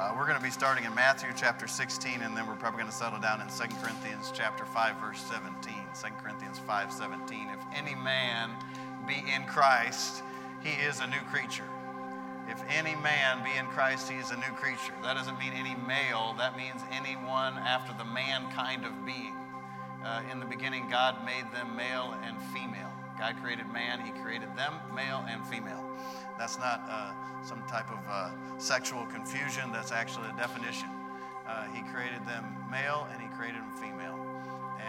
Uh, we're going to be starting in Matthew chapter 16, and then we're probably going to settle down in 2 Corinthians chapter 5, verse 17. 2 Corinthians 5, 17. If any man be in Christ, he is a new creature. If any man be in Christ, he is a new creature. That doesn't mean any male, that means anyone after the man kind of being. Uh, in the beginning, God made them male and female. God created man, he created them male and female. That's not uh, some type of uh, sexual confusion, that's actually a definition. Uh, he created them male and he created them female.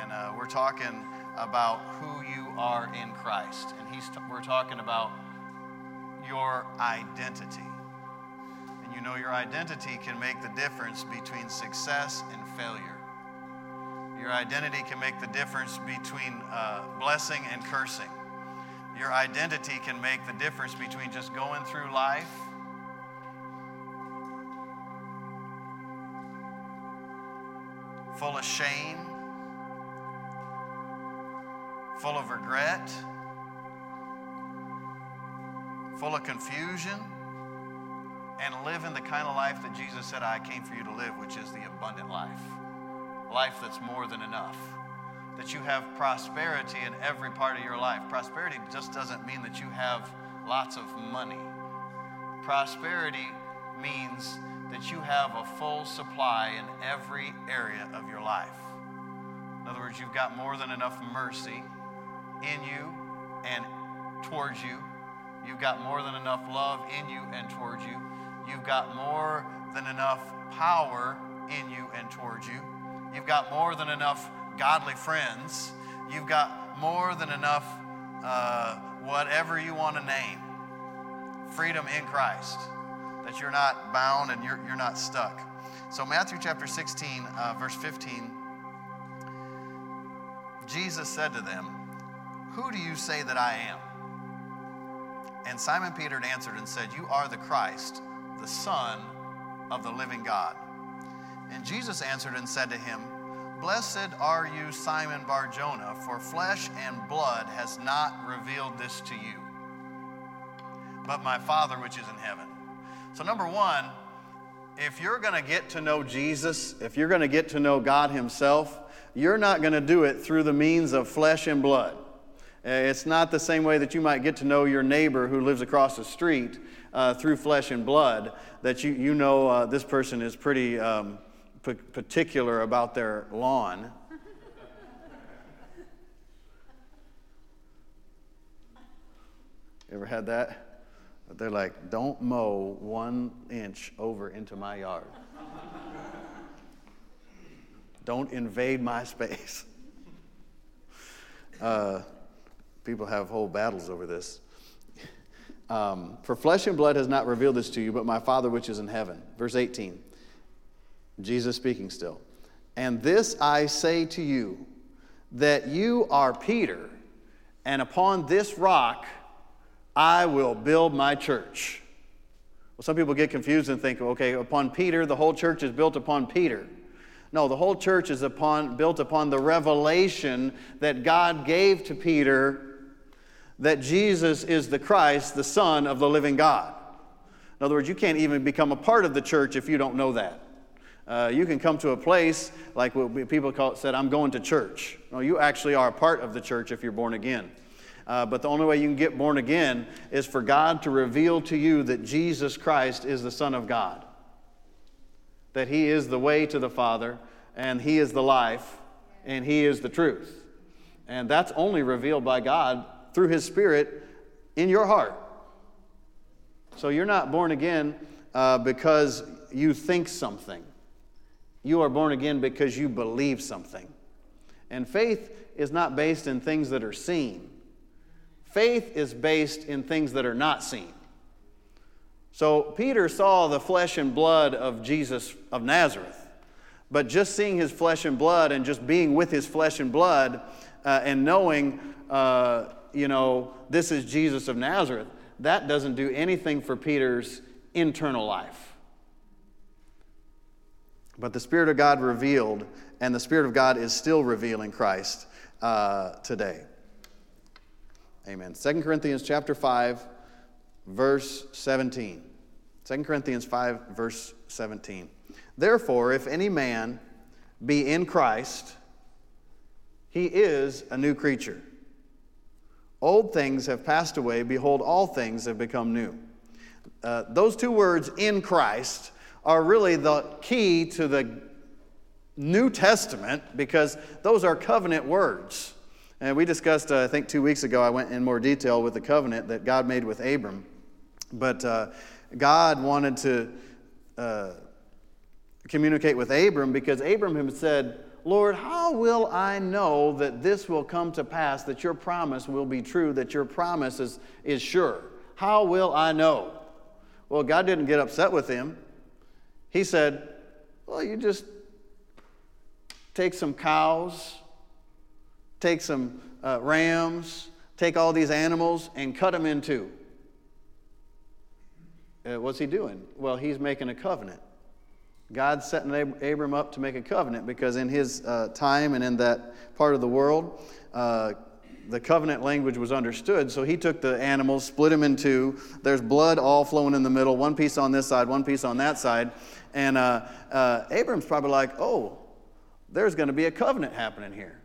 And uh, we're talking about who you are in Christ. And he's t- we're talking about your identity. And you know, your identity can make the difference between success and failure. Your identity can make the difference between uh, blessing and cursing. Your identity can make the difference between just going through life full of shame, full of regret, full of confusion, and living the kind of life that Jesus said, I came for you to live, which is the abundant life. Life that's more than enough. That you have prosperity in every part of your life. Prosperity just doesn't mean that you have lots of money. Prosperity means that you have a full supply in every area of your life. In other words, you've got more than enough mercy in you and towards you. You've got more than enough love in you and towards you. You've got more than enough power in you and towards you. You've got more than enough godly friends. You've got more than enough, uh, whatever you want to name, freedom in Christ that you're not bound and you're, you're not stuck. So, Matthew chapter 16, uh, verse 15, Jesus said to them, Who do you say that I am? And Simon Peter answered and said, You are the Christ, the Son of the living God. And Jesus answered and said to him, Blessed are you, Simon Barjona, for flesh and blood has not revealed this to you, but my Father which is in heaven. So, number one, if you're going to get to know Jesus, if you're going to get to know God Himself, you're not going to do it through the means of flesh and blood. Uh, it's not the same way that you might get to know your neighbor who lives across the street uh, through flesh and blood, that you, you know uh, this person is pretty um, p- particular about their lawn. Ever had that? They're like, don't mow one inch over into my yard. don't invade my space. Uh, people have whole battles over this. Um, For flesh and blood has not revealed this to you, but my Father which is in heaven. Verse 18. Jesus speaking still. And this I say to you, that you are Peter, and upon this rock I will build my church. Well, some people get confused and think, okay, upon Peter, the whole church is built upon Peter. No, the whole church is upon, built upon the revelation that God gave to Peter that Jesus is the Christ, the Son of the living God. In other words, you can't even become a part of the church if you don't know that. Uh, you can come to a place like what people call, said, I'm going to church. No, you actually are a part of the church if you're born again. Uh, but the only way you can get born again is for God to reveal to you that Jesus Christ is the Son of God, that He is the way to the Father, and He is the life, and He is the truth. And that's only revealed by God through His Spirit in your heart. So you're not born again uh, because you think something. You are born again because you believe something. And faith is not based in things that are seen, faith is based in things that are not seen. So Peter saw the flesh and blood of Jesus of Nazareth. But just seeing his flesh and blood and just being with his flesh and blood uh, and knowing, uh, you know, this is Jesus of Nazareth, that doesn't do anything for Peter's internal life. But the Spirit of God revealed, and the Spirit of God is still revealing Christ uh, today. Amen. 2 Corinthians chapter 5, verse 17. 2 Corinthians 5, verse 17. Therefore, if any man be in Christ, he is a new creature. Old things have passed away. Behold, all things have become new. Uh, those two words, in Christ, are really the key to the New Testament because those are covenant words. And we discussed, uh, I think two weeks ago, I went in more detail with the covenant that God made with Abram. But uh, God wanted to uh, communicate with Abram because Abram had said, Lord, how will I know that this will come to pass, that your promise will be true, that your promise is, is sure? How will I know? Well, God didn't get upset with him. He said, Well, you just take some cows, take some uh, rams, take all these animals and cut them in two. Uh, what's he doing? Well, he's making a covenant. God's setting Abram up to make a covenant because in his uh, time and in that part of the world, uh, the covenant language was understood. So he took the animals, split them in two. There's blood all flowing in the middle, one piece on this side, one piece on that side. And uh, uh Abram's probably like, oh, there's going to be a covenant happening here.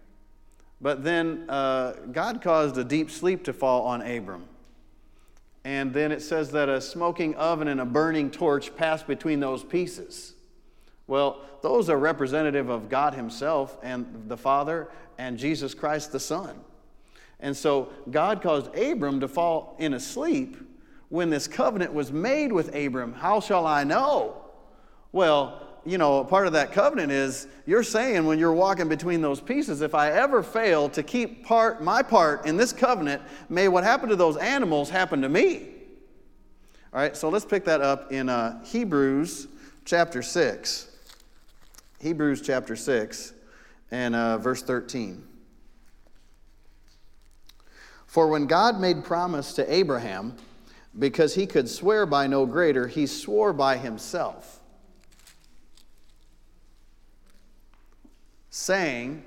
But then uh, God caused a deep sleep to fall on Abram. And then it says that a smoking oven and a burning torch passed between those pieces. Well, those are representative of God Himself and the Father and Jesus Christ the Son. And so God caused Abram to fall in a sleep when this covenant was made with Abram. How shall I know? Well, you know, part of that covenant is you're saying when you're walking between those pieces, if I ever fail to keep part my part in this covenant, may what happened to those animals happen to me. All right, so let's pick that up in uh, Hebrews chapter 6. Hebrews chapter 6 and uh, verse 13. For when God made promise to Abraham, because he could swear by no greater, he swore by himself saying,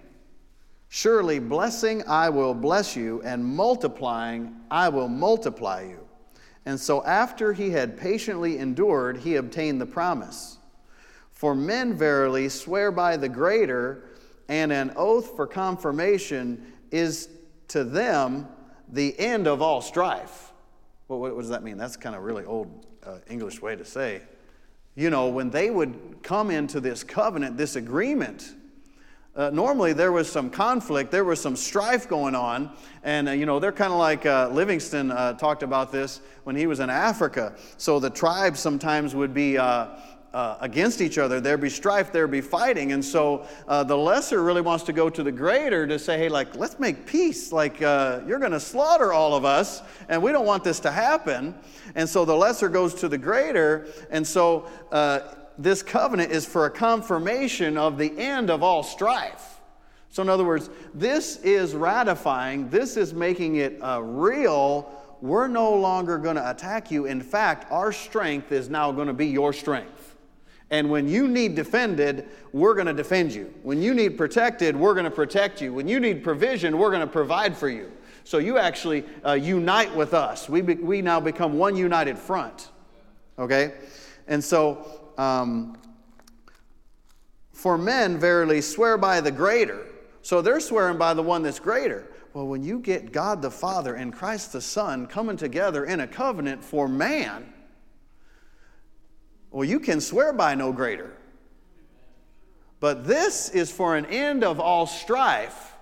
Surely blessing I will bless you, and multiplying I will multiply you. And so after he had patiently endured, he obtained the promise. For men verily swear by the greater, and an oath for confirmation is to them the end of all strife. Well, what, does that mean? That's kind of really old uh, English way to say. You know, when they would come into this covenant, this agreement, uh, normally there was some conflict, there was some strife going on. And, uh, you know, they're kind of like uh, Livingstone uh, talked about this when he was in Africa. So the tribes sometimes would be. Uh, uh, against each other. There'd be strife, there'd be fighting. And so the lesser really wants to go to the greater to say, hey, like, let's make peace. Like, you're going to slaughter all of us, and we don't want this to happen. And so the lesser goes to the greater. And so this covenant is for a confirmation of the end of all strife. So, in other words, this is ratifying, this is making it uh, real. We're no longer going to attack you. In fact, our strength is now going to be your strength. And when you need defended, we're going to defend you. When you need protected, we're going to protect you. When you need provision, we're going to provide for you. So you actually uh, unite with us. We, be, we now become one united front. Okay? And so um, for men, verily, swear by the greater. So they're swearing by the one that's greater. Well, when you get God the Father and Christ the Son coming together in a covenant for man, well, you can swear by no greater. But this is for an end of all strife.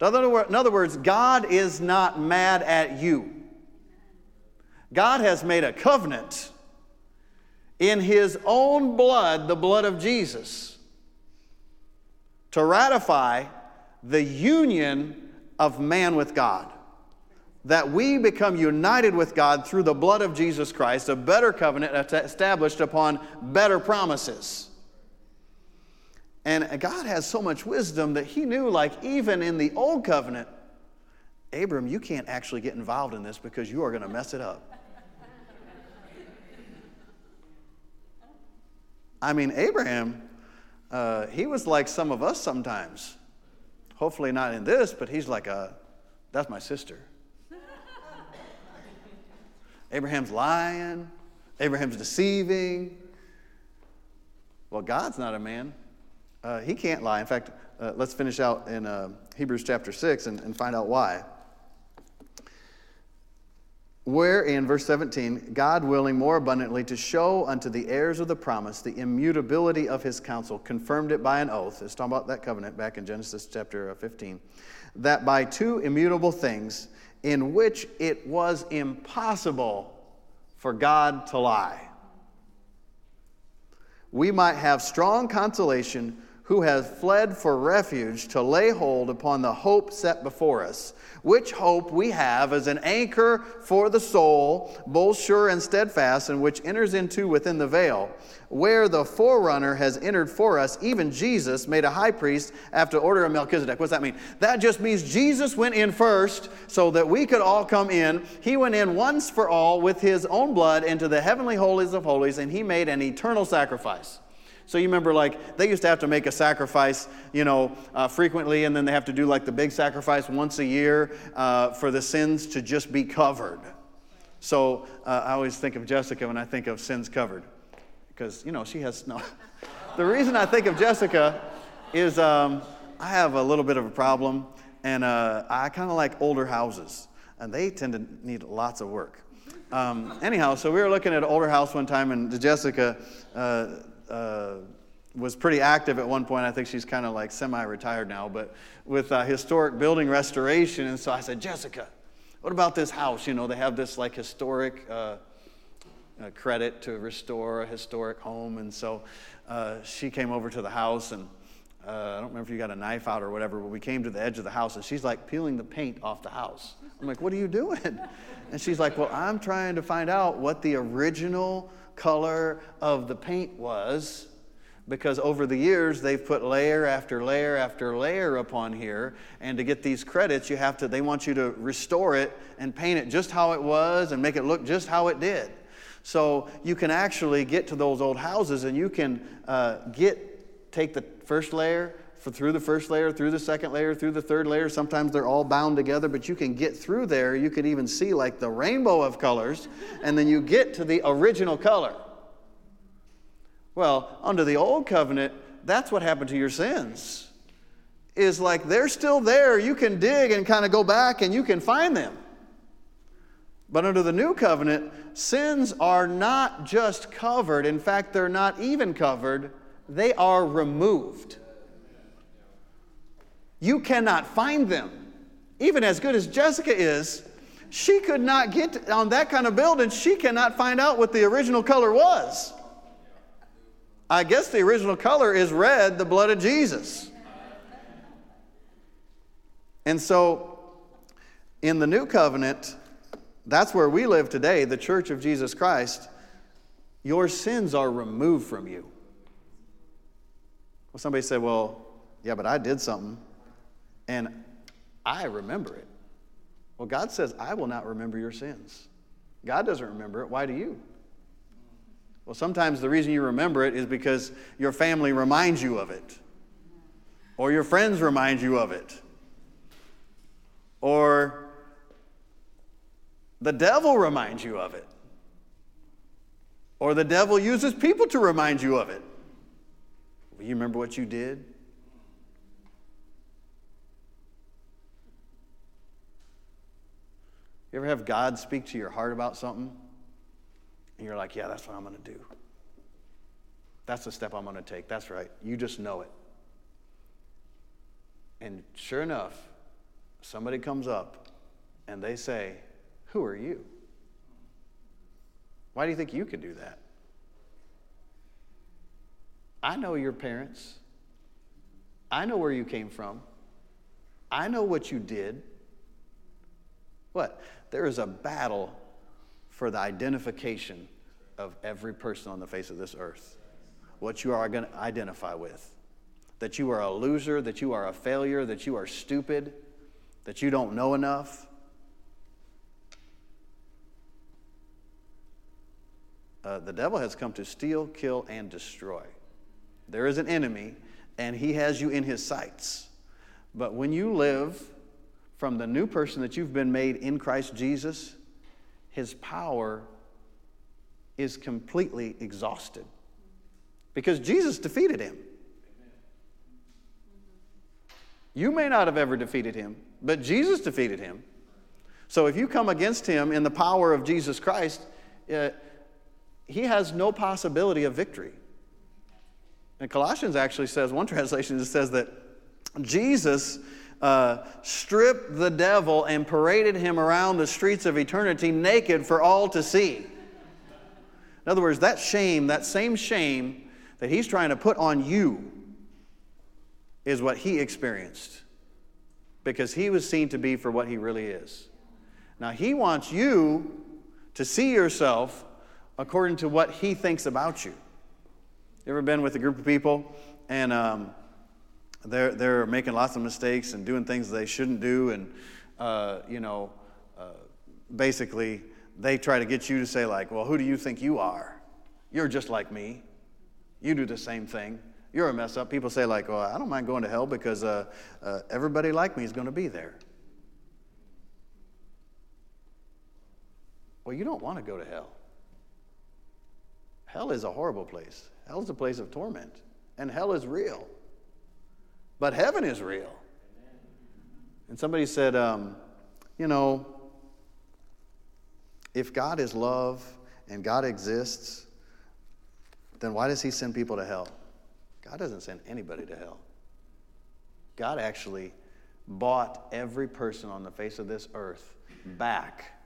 In other words, God is not mad at you. God has made a covenant in his own blood, the blood of Jesus, to ratify the union of man with God. That we become united with God through the blood of Jesus Christ, a better covenant established upon better promises. And God has so much wisdom that He knew, like, even in the old covenant, Abram, you can't actually get involved in this because you are going to mess it up. I mean, Abraham, uh, he was like some of us sometimes. Hopefully not in this, but he's like a, that's my sister. Abraham's lying. Abraham's deceiving. Well, God's not a man. Uh, he can't lie. In fact, uh, let's finish out in uh, Hebrews chapter 6 and, and find out why. Where in verse 17, God willing more abundantly to show unto the heirs of the promise the immutability of his counsel, confirmed it by an oath. It's talking about that covenant back in Genesis chapter 15. That by two immutable things, in which it was impossible for God to lie, we might have strong consolation who have fled for refuge to lay hold upon the hope set before us, which hope we have as an anchor for the soul, both sure and steadfast, and which enters into within the veil, where the forerunner has entered for us, even Jesus, made a high priest after order of Melchizedek. What's that mean? That just means Jesus went in first so that we could all come in. He went in once for all with his own blood into the heavenly holies of holies, and he made an eternal sacrifice. So you remember, like, they used to have to make a sacrifice, you know, uh, frequently, and then they have to do like the big sacrifice once a year uh, for the sins to just be covered. So uh, I always think of Jessica when I think of sins covered, because, you know, she has no. the reason I think of Jessica is um, I have a little bit of a problem, and uh, I kind of like older houses, and they tend to need lots of work. Um, anyhow, so we were looking at an older house one time, and Jessica, uh, uh, was pretty active at one point. I think she's kind of like semi retired now, but with uh, historic building restoration. And so I said, Jessica, what about this house? You know, they have this like historic uh, uh credit to restore a historic home. And so uh, she came over to the house and uh, I don't remember if you got a knife out or whatever, but we came to the edge of the house and she's like peeling the paint off the house. I'm like, what are you doing? And she's like, well, I'm trying to find out what the original color of the paint was because over the years they've put layer after layer after layer upon here and to get these credits you have to they want you to restore it and paint it just how it was and make it look just how it did. So you can actually get to those old houses and you can uh, get take the first layer through the first layer, through the second layer, through the third layer. Sometimes they're all bound together, but you can get through there. You can even see like the rainbow of colors, and then you get to the original color. Well, under the old covenant, that's what happened to your sins. Is like they're still there. You can dig and kind of go back and you can find them. But under the new covenant, sins are not just covered. In fact, they're not even covered, they are removed. You cannot find them. Even as good as Jessica is, she could not get on that kind of building. She cannot find out what the original color was. I guess the original color is red, the blood of Jesus. And so, in the new covenant, that's where we live today, the church of Jesus Christ. Your sins are removed from you. Well, somebody said, Well, yeah, but I did something and I remember it. Well, God says, I will not remember your sins. God doesn't remember it. Why do you? Well, sometimes the reason you remember it is because your family reminds you of it, or your friends remind you of it, or the devil reminds you of it, or the devil uses people to remind you of it. Well, you remember what you did? You ever have God speak to your heart about something? And you're like, yeah, that's what I'm going to do. That's the step I'm going to take. That's right. You just know it. And sure enough, somebody comes up and they say, Who are you? Why do you think you could do that? I know your parents. I know where you came from. I know what you did. What? There is a battle for the identification of every person on the face of this earth. What you are going to identify with. That you are a loser, that you are a failure, that you are stupid, that you don't know enough. Uh, the devil has come to steal, kill, and destroy. There is an enemy, and he has you in his sights. But when you live from the new person that you've been made in Christ Jesus, his power is completely exhausted because Jesus defeated him. You may not have ever defeated him, but Jesus defeated him. So if you come against him in the power of Jesus Christ, uh, he has no possibility of victory. And Colossians actually says, one translation says that Jesus uh, stripped the devil and paraded him around the streets of eternity naked for all to see. In other words, that shame, that same shame that he's trying to put on you, is what he experienced because he was seen to be for what he really is. Now, he wants you to see yourself according to what he thinks about you. You ever been with a group of people and um, they're, they're making lots of mistakes and doing things they shouldn't do, and, uh, you know, uh, basically they try to get you to say, like, well, who do you think you are? You're just like me. You do the same thing you're a mess up. People say, like, well, I don't mind going to hell because uh, uh, everybody like me is going to be there. Well, you don't want to go to hell. Hell is a horrible place. Hell is a place of torment, and hell is real. But heaven is real. And somebody said, um, you know, if God is love and God exists, then why does He send people to hell? God doesn't send anybody to hell. God actually bought every person on the face of this earth back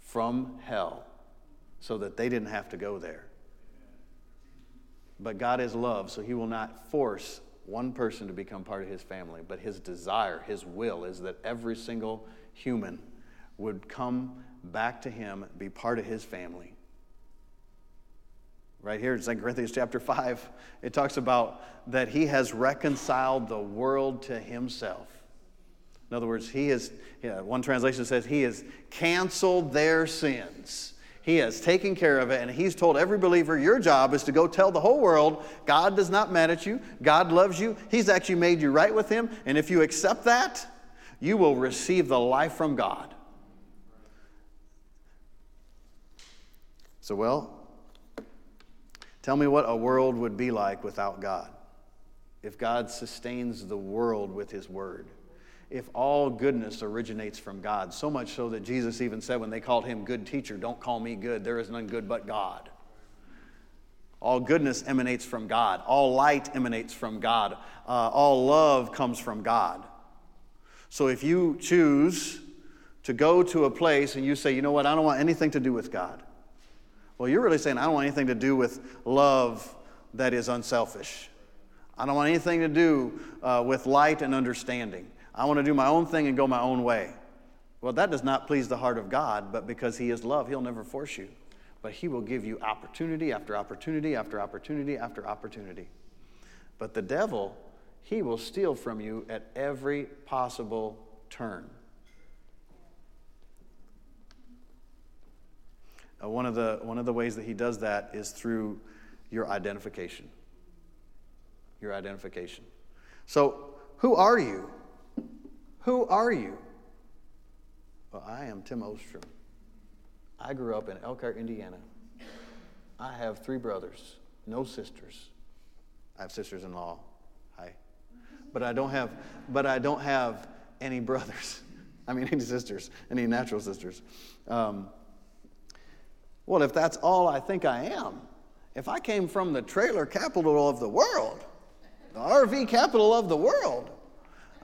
from hell so that they didn't have to go there. But God is love, so He will not force one person to become part of His family. But His desire, His will, is that every single human would come back to Him, be part of His family. Right here in 2 Corinthians chapter 5, it talks about that he has reconciled the world to himself. In other words, he is, yeah, one translation says, he has canceled their sins. He has taken care of it, and he's told every believer, your job is to go tell the whole world God does not mad at you, God loves you, he's actually made you right with him, and if you accept that, you will receive the life from God. So, well, Tell me what a world would be like without God. If God sustains the world with His Word. If all goodness originates from God. So much so that Jesus even said when they called Him good teacher, don't call me good. There is none good but God. All goodness emanates from God. All light emanates from God. Uh, all love comes from God. So if you choose to go to a place and you say, you know what, I don't want anything to do with God. Well, you're really saying, I don't want anything to do with love that is unselfish. I don't want anything to do uh, with light and understanding. I want to do my own thing and go my own way. Well, that does not please the heart of God, but because He is love, He'll never force you. But He will give you opportunity after opportunity after opportunity after opportunity. But the devil, he will steal from you at every possible turn. One, of the, one of the ways that he does that is through your identification. Your identification. So, who are you? Who are you? Well, I am Tim Ostrom. I grew up in Elkhart, Indiana. I have three brothers, no sisters. I have sisters in law. Hi. But I don't have but I don't have any brothers. I mean any sisters, any natural sisters. Um, well, if that's all I think I am, if I came from the trailer capital of the world, the RV capital of the world,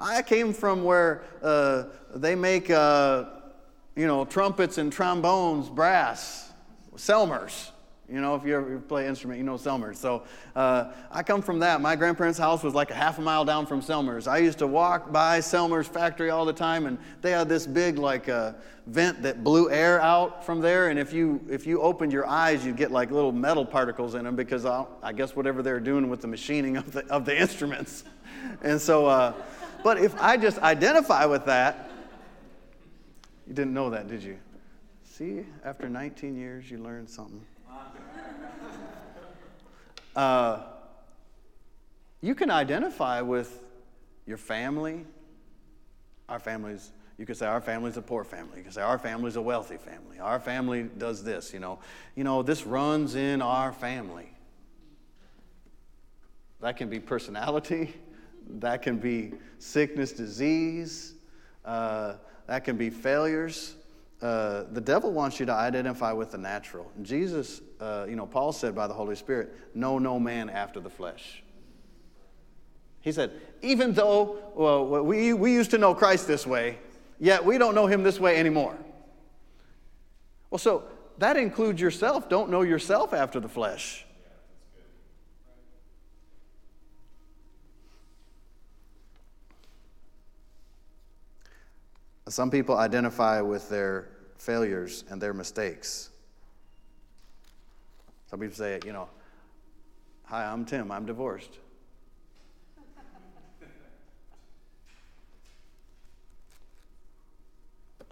I came from where uh, they make, uh, you know, trumpets and trombones, brass, Selmers. You know, if you ever play instrument, you know Selmers. So uh, I come from that. My grandparents' house was like a half a mile down from Selmers. I used to walk by Selmers factory all the time, and they had this big like uh, vent that blew air out from there. And if you if you opened your eyes, you'd get like little metal particles in them because I, I guess whatever they're doing with the machining of the of the instruments. And so, uh, but if I just identify with that, you didn't know that, did you? See, after 19 years, you learned something. Uh, you can identify with your family, our families, You could say our family's a poor family. You could say our family's a wealthy family. Our family does this, you know. You know, this runs in our family. That can be personality. That can be sickness, disease. Uh, that can be failures. Uh, the devil wants you to identify with the natural. Jesus, uh, you know, Paul said by the Holy Spirit, know no man after the flesh. He said, even though well, we, we used to know Christ this way, yet we don't know him this way anymore. Well, so that includes yourself. Don't know yourself after the flesh. Some people identify with their failures and their mistakes. Some people say, you know, hi, I'm Tim, I'm divorced.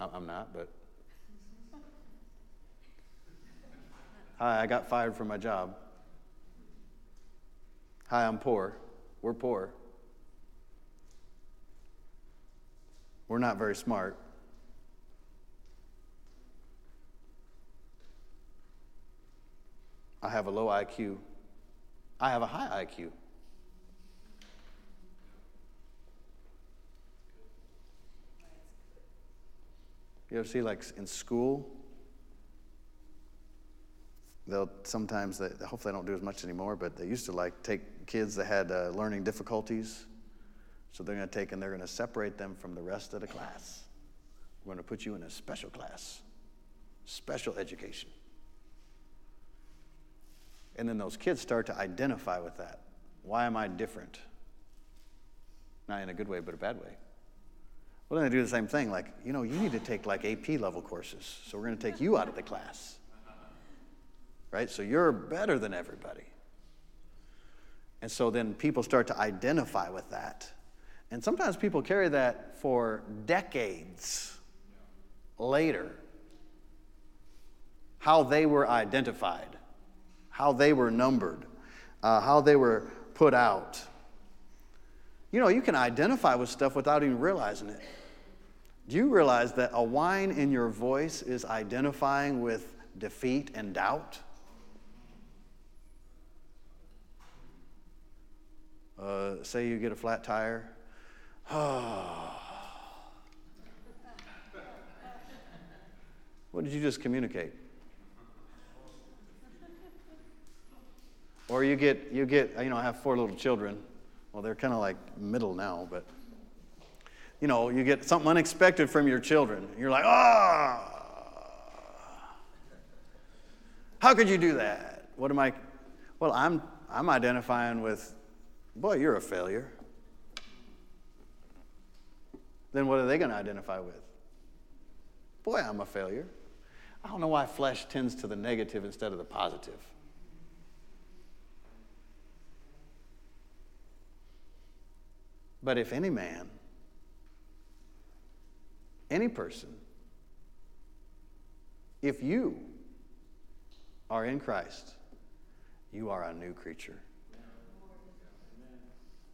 I'm not, but. Hi, I got fired from my job. Hi, I'm poor. We're poor. We're not very smart. I have a low IQ. I have a high IQ. You ever see, like in school, they'll sometimes, they, hopefully, they don't do as much anymore, but they used to like take kids that had uh, learning difficulties. So they're going to take and they're going to separate them from the rest of the class. We're going to put you in a special class, special education. And then those kids start to identify with that. Why am I different? Not in a good way, but a bad way. Well, then they do the same thing. Like, you know, you need to take like AP level courses. So we're going to take you out of the class. Right? So you're better than everybody. And so then people start to identify with that. And sometimes people carry that for decades later. How they were identified, how they were numbered, uh, how they were put out. You know, you can identify with stuff without even realizing it. Do you realize that a whine in your voice is identifying with defeat and doubt? Uh, say you get a flat tire. what did you just communicate? Or you get, you get, you know, I have four little children. Well, they're kind of like middle now, but you know, you get something unexpected from your children. You're like, ah, oh, how could you do that? What am I? Well, I'm, I'm identifying with, boy, you're a failure. Then what are they going to identify with? Boy, I'm a failure. I don't know why flesh tends to the negative instead of the positive. But if any man any person, if you are in Christ, you are a new creature.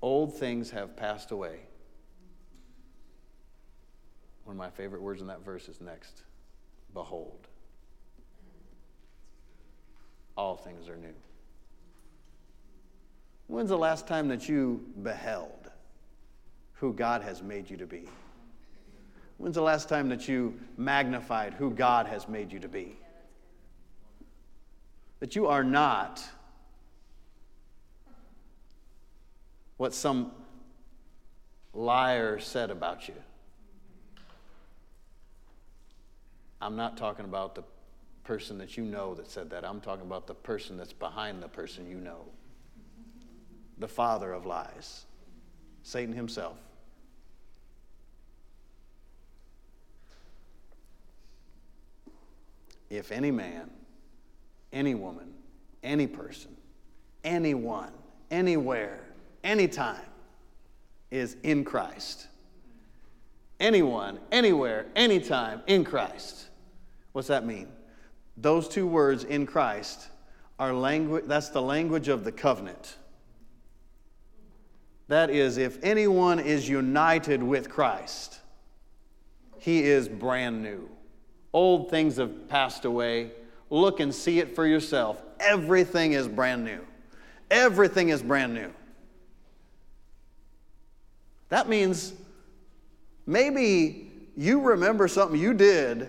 Old things have passed away. One of my favorite words in that verse is next Behold, all things are new. When's the last time that you beheld who God has made you to be? When's the last time that you magnified who God has made you to be? That you are not what some liar said about you. I'm not talking about the person that you know that said that. I'm talking about the person that's behind the person you know. The father of lies, Satan himself. if any man, any woman, any person, anyone, anywhere, anytime is in Christ. Anyone, anywhere, anytime in Christ. What's that mean? Those two words in Christ are language, that's the language of the covenant. That is, if anyone is united with Christ, He is brand new. Old things have passed away. Look and see it for yourself. Everything is brand new. Everything is brand new. That means maybe you remember something you did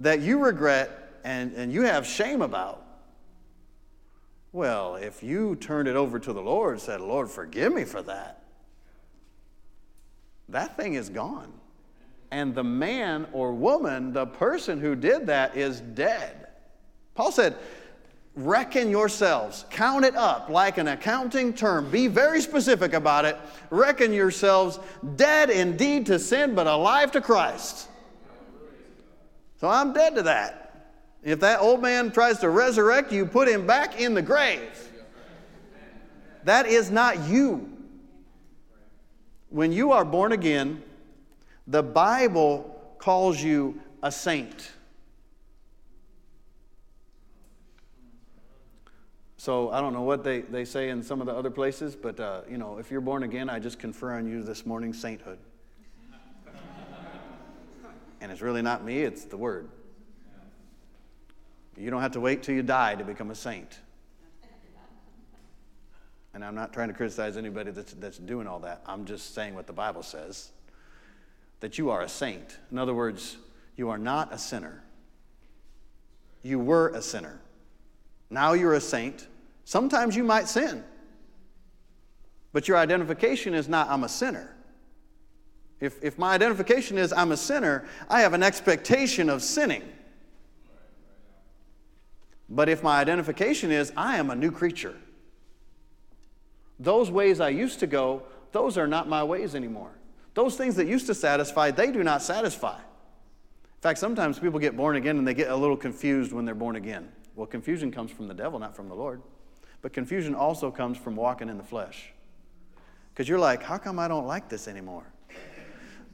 that you regret and, and you have shame about. Well, if you turned it over to the Lord and said, Lord, forgive me for that, that thing is gone. And the man or woman, the person who did that, is dead. Paul said, reckon yourselves, count it up like an accounting term. Be very specific about it. Reckon yourselves dead indeed to sin, but alive to Christ. So I'm dead to that. If that old man tries to resurrect you, put him back in the grave. That is not you. When you are born again, the Bible calls you a saint. So I don't know what they, they say in some of the other places, but uh, you know, if you're born again, I just confer on you this morning sainthood. and it's really not me, it's the Word. You don't have to wait till you die to become a saint. And I'm not trying to criticize anybody that's, that's doing all that. I'm just saying what the Bible says that you are a saint. In other words, you are not a sinner. You were a sinner. Now you're a saint. Sometimes you might sin, but your identification is not, I'm a sinner. If, if my identification is, I'm a sinner, I have an expectation of sinning. But if my identification is, I am a new creature, those ways I used to go, those are not my ways anymore. Those things that used to satisfy, they do not satisfy. In fact, sometimes people get born again and they get a little confused when they're born again. Well, confusion comes from the devil, not from the Lord. But confusion also comes from walking in the flesh. Because you're like, how come I don't like this anymore?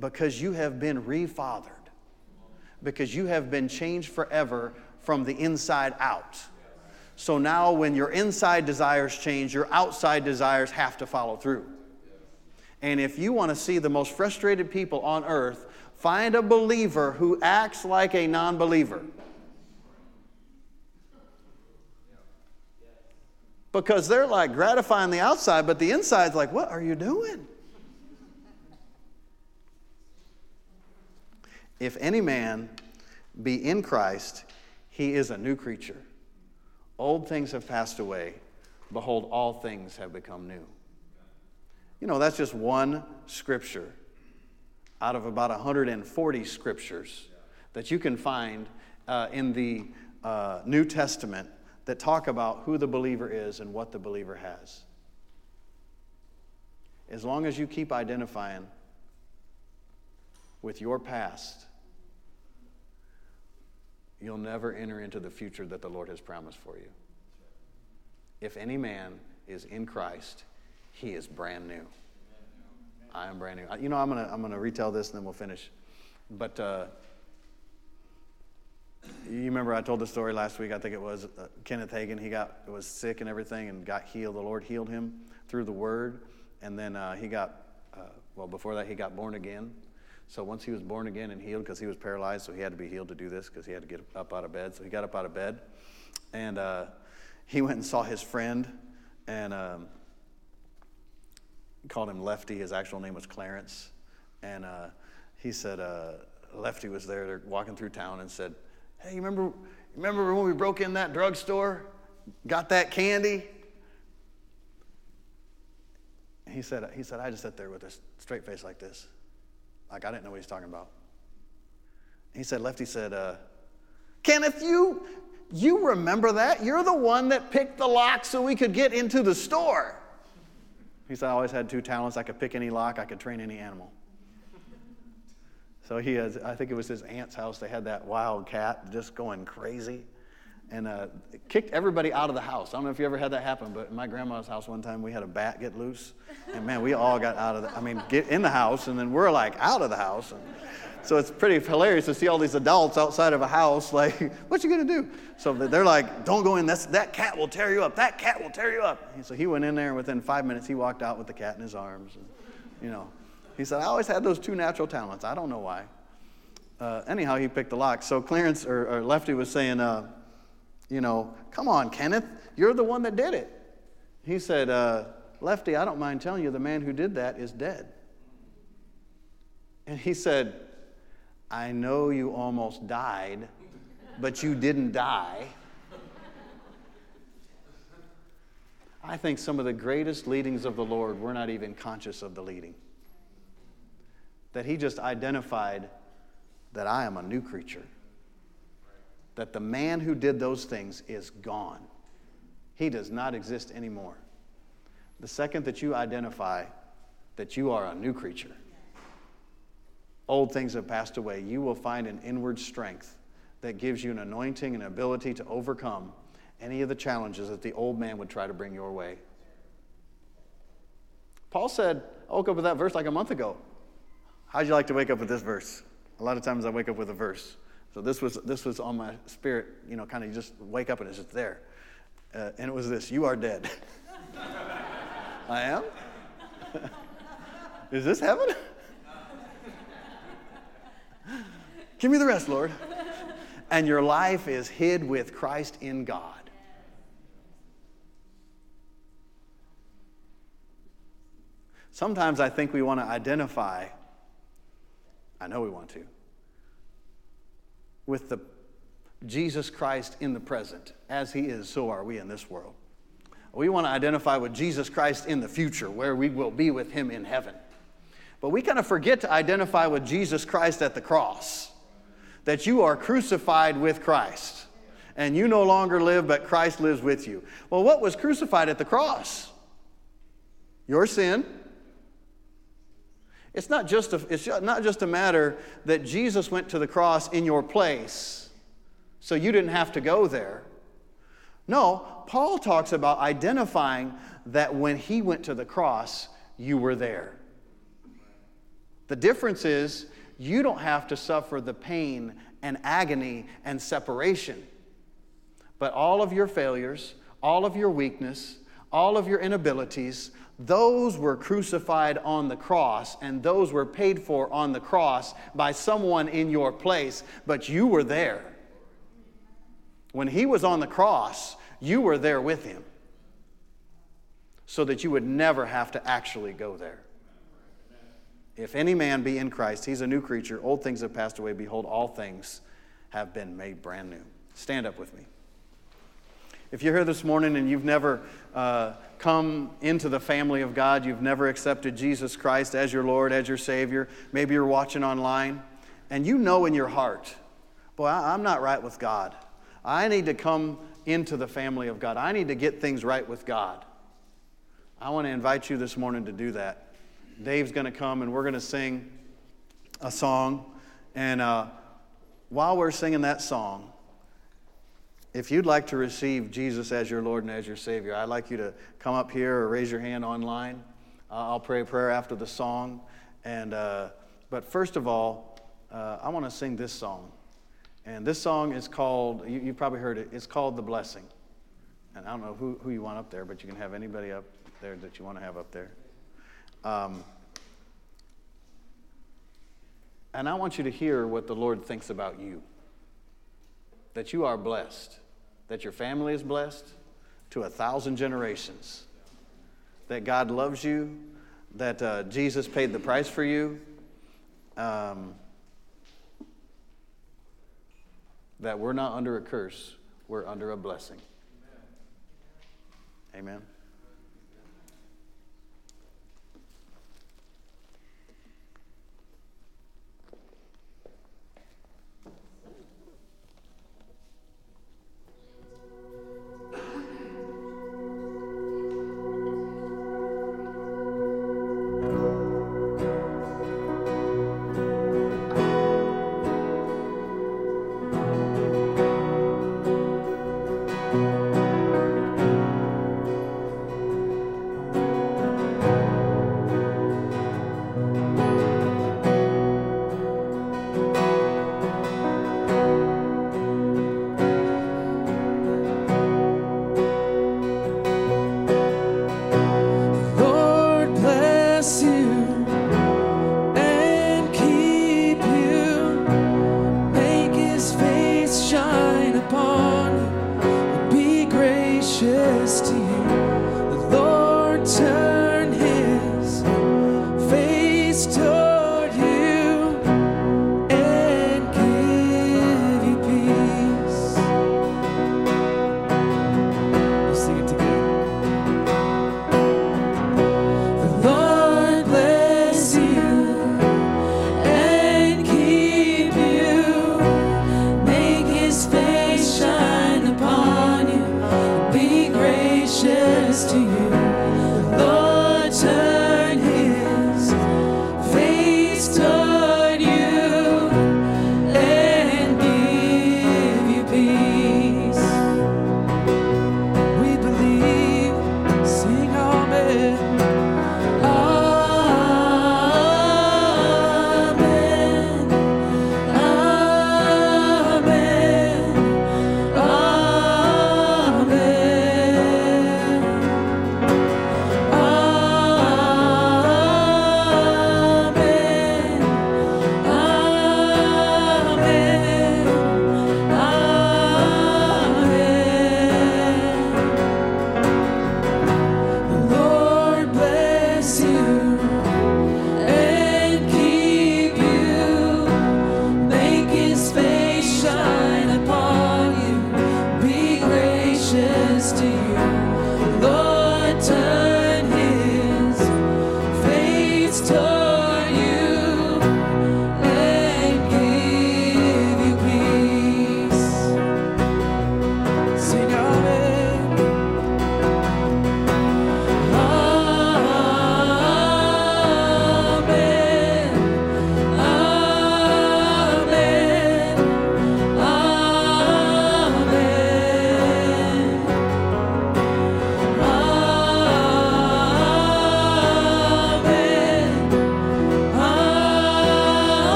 Because you have been refathered. Because you have been changed forever from the inside out. So now, when your inside desires change, your outside desires have to follow through. And if you want to see the most frustrated people on earth, find a believer who acts like a non believer. Because they're like gratifying the outside, but the inside's like, what are you doing? If any man be in Christ, he is a new creature. Old things have passed away. Behold, all things have become new. You know, that's just one scripture out of about 140 scriptures that you can find uh, in the uh, New Testament that talk about who the believer is and what the believer has. As long as you keep identifying with your past, you'll never enter into the future that the Lord has promised for you. If any man is in Christ, he is brand new. I am brand new. You know, I'm going to I'm to retell this and then we'll finish. But uh, you remember I told the story last week. I think it was uh, Kenneth Hagin. He got was sick and everything, and got healed. The Lord healed him through the Word, and then uh, he got uh, well. Before that, he got born again. So once he was born again and healed, because he was paralyzed, so he had to be healed to do this, because he had to get up out of bed. So he got up out of bed, and uh, he went and saw his friend, and um, called him Lefty. His actual name was Clarence, and uh, he said uh, Lefty was there. They're walking through town and said Hey, you remember, remember when we broke in that drugstore, got that candy? He said, he said, I just sat there with a straight face like this. Like I didn't know what he's talking about. He said, Lefty said, uh, Kenneth, you, you remember that? You're the one that picked the lock so we could get into the store. He said, I always had two talents. I could pick any lock, I could train any animal. So he has, I think it was his aunt's house. They had that wild cat just going crazy and uh, kicked everybody out of the house. I don't know if you ever had that happen, but in my grandma's house one time we had a bat get loose. And man, we all got out of the, I mean, get in the house and then we're like out of the house. And so it's pretty hilarious to see all these adults outside of a house like, what you gonna do? So they're like, don't go in, That's, that cat will tear you up. That cat will tear you up. And so he went in there and within five minutes he walked out with the cat in his arms. And, you know, he said, I always had those two natural talents. I don't know why. uh, anyhow, he picked the lock. So Clarence or, or Lefty was saying, uh, you know, come on, Kenneth, you're the one that did it. He said, uh, Lefty, I don't mind telling you, the man who did that is dead. And he said, I know you almost died, but you didn't die. I think some of the greatest leadings of the Lord, we're not even conscious of the leading. That He just identified that I am a new creature. That the man who did those things is gone. He does not exist anymore. The second that you identify that you are a new creature, old things have passed away, you will find an inward strength that gives you an anointing and ability to overcome any of the challenges that the old man would try to bring your way. Paul said, I woke up with that verse like a month ago. How'd you like to wake up with this verse? A lot of times I wake up with a verse. So this was, this was on my spirit, you know, kind of just wake up and it's just there. Uh, and it was this You are dead. I am? Is this heaven? Give me the rest, Lord. And your life is hid with Christ in God. Sometimes I think we want to identify, I know we want to, with the Jesus Christ in the present. As he is, so are we in this world. We want to identify with Jesus Christ in the future, where we will be with him in heaven. But we kind of forget to identify with Jesus Christ at the cross, that you are crucified with Christ, and you no longer live, but Christ lives with you. Well, what was crucified at the cross? Your sin it's not just a, it's not just a matter that Jesus went to the cross in your place so you didn't have to go there. No, Paul talks about identifying that when he went to the cross, you were there. The difference is you don't have to suffer the pain and agony and separation. But all of your failures, all of your weakness, all of your inabilities, those were crucified on the cross, and those were paid for on the cross by someone in your place, but you were there. When he was on the cross, you were there with him so that you would never have to actually go there. If any man be in Christ, he's a new creature. Old things have passed away. Behold, all things have been made brand new. Stand up with me. If you're here this morning and you've never uh, come into the family of God, you've never accepted Jesus Christ as your Lord, as your Savior, maybe you're watching online, and you know in your heart, boy, I'm not right with God. I need to come into the family of God. I need to get things right with God. I want to invite you this morning to do that. Dave's going to come and we're going to sing a song. And uh, while we're singing that song, if you'd like to receive Jesus as your Lord and as your Savior, I'd like you to come up here or raise your hand online. Uh, I'll pray a prayer after the song. And, uh, but first of all, uh, I want to sing this song. And this song is called, you, you probably heard it, it's called The Blessing. And I don't know who, who you want up there, but you can have anybody up there that you want to have up there. Um, and I want you to hear what the Lord thinks about you that you are blessed that your family is blessed to a thousand generations, that God loves you, that uh, Jesus paid the price for you, um, that we're not under a curse, we're under a blessing. Amen.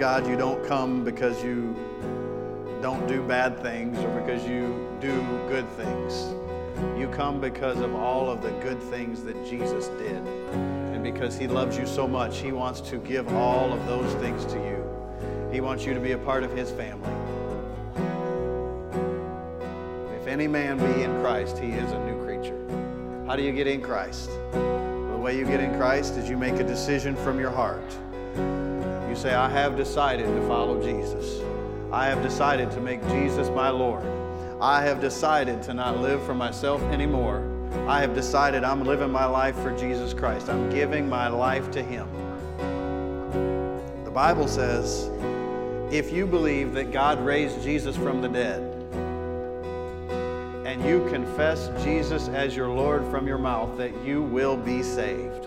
God, you don't come because you don't do bad things or because you do good things. You come because of all of the good things that Jesus did. And because He loves you so much, He wants to give all of those things to you. He wants you to be a part of His family. If any man be in Christ, he is a new creature. How do you get in Christ? Well, the way you get in Christ is you make a decision from your heart. Say, I have decided to follow Jesus. I have decided to make Jesus my Lord. I have decided to not live for myself anymore. I have decided I'm living my life for Jesus Christ. I'm giving my life to Him. The Bible says, if you believe that God raised Jesus from the dead, and you confess Jesus as your Lord from your mouth, that you will be saved.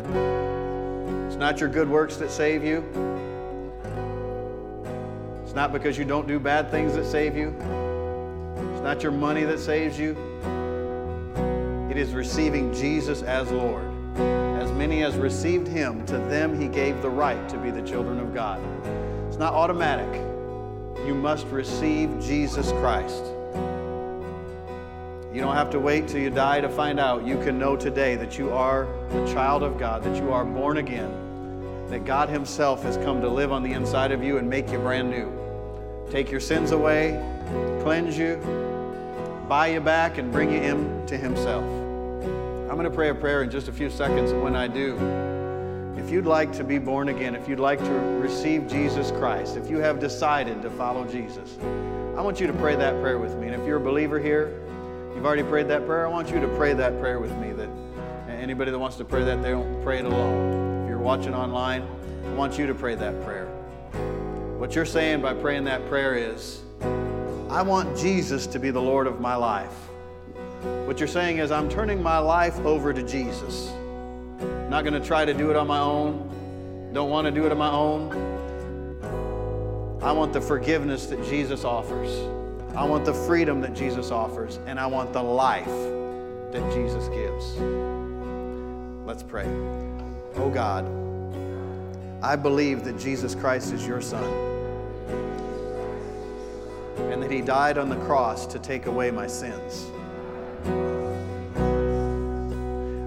It's not your good works that save you. It's not because you don't do bad things that save you. It's not your money that saves you. It is receiving Jesus as Lord. As many as received him, to them he gave the right to be the children of God. It's not automatic. You must receive Jesus Christ. You don't have to wait till you die to find out. You can know today that you are a child of God, that you are born again, that God Himself has come to live on the inside of you and make you brand new. Take your sins away, cleanse you, buy you back, and bring you into Himself. I'm going to pray a prayer in just a few seconds, and when I do, if you'd like to be born again, if you'd like to receive Jesus Christ, if you have decided to follow Jesus, I want you to pray that prayer with me. And if you're a believer here, you've already prayed that prayer, I want you to pray that prayer with me. That anybody that wants to pray that, they don't pray it alone. If you're watching online, I want you to pray that prayer. What you're saying by praying that prayer is, I want Jesus to be the Lord of my life. What you're saying is, I'm turning my life over to Jesus. I'm not going to try to do it on my own. Don't want to do it on my own. I want the forgiveness that Jesus offers. I want the freedom that Jesus offers. And I want the life that Jesus gives. Let's pray. Oh God, I believe that Jesus Christ is your Son and that He died on the cross to take away my sins.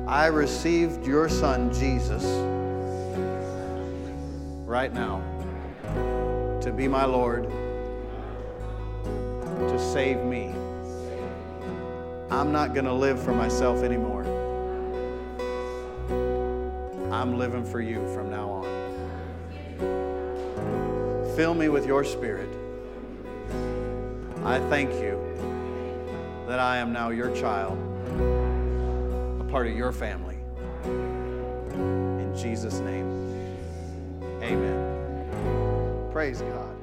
I received your Son, Jesus, right now to be my Lord, to save me. I'm not going to live for myself anymore. I'm living for you from now on. Fill me with your spirit. I thank you that I am now your child, a part of your family. In Jesus' name, amen. Praise God.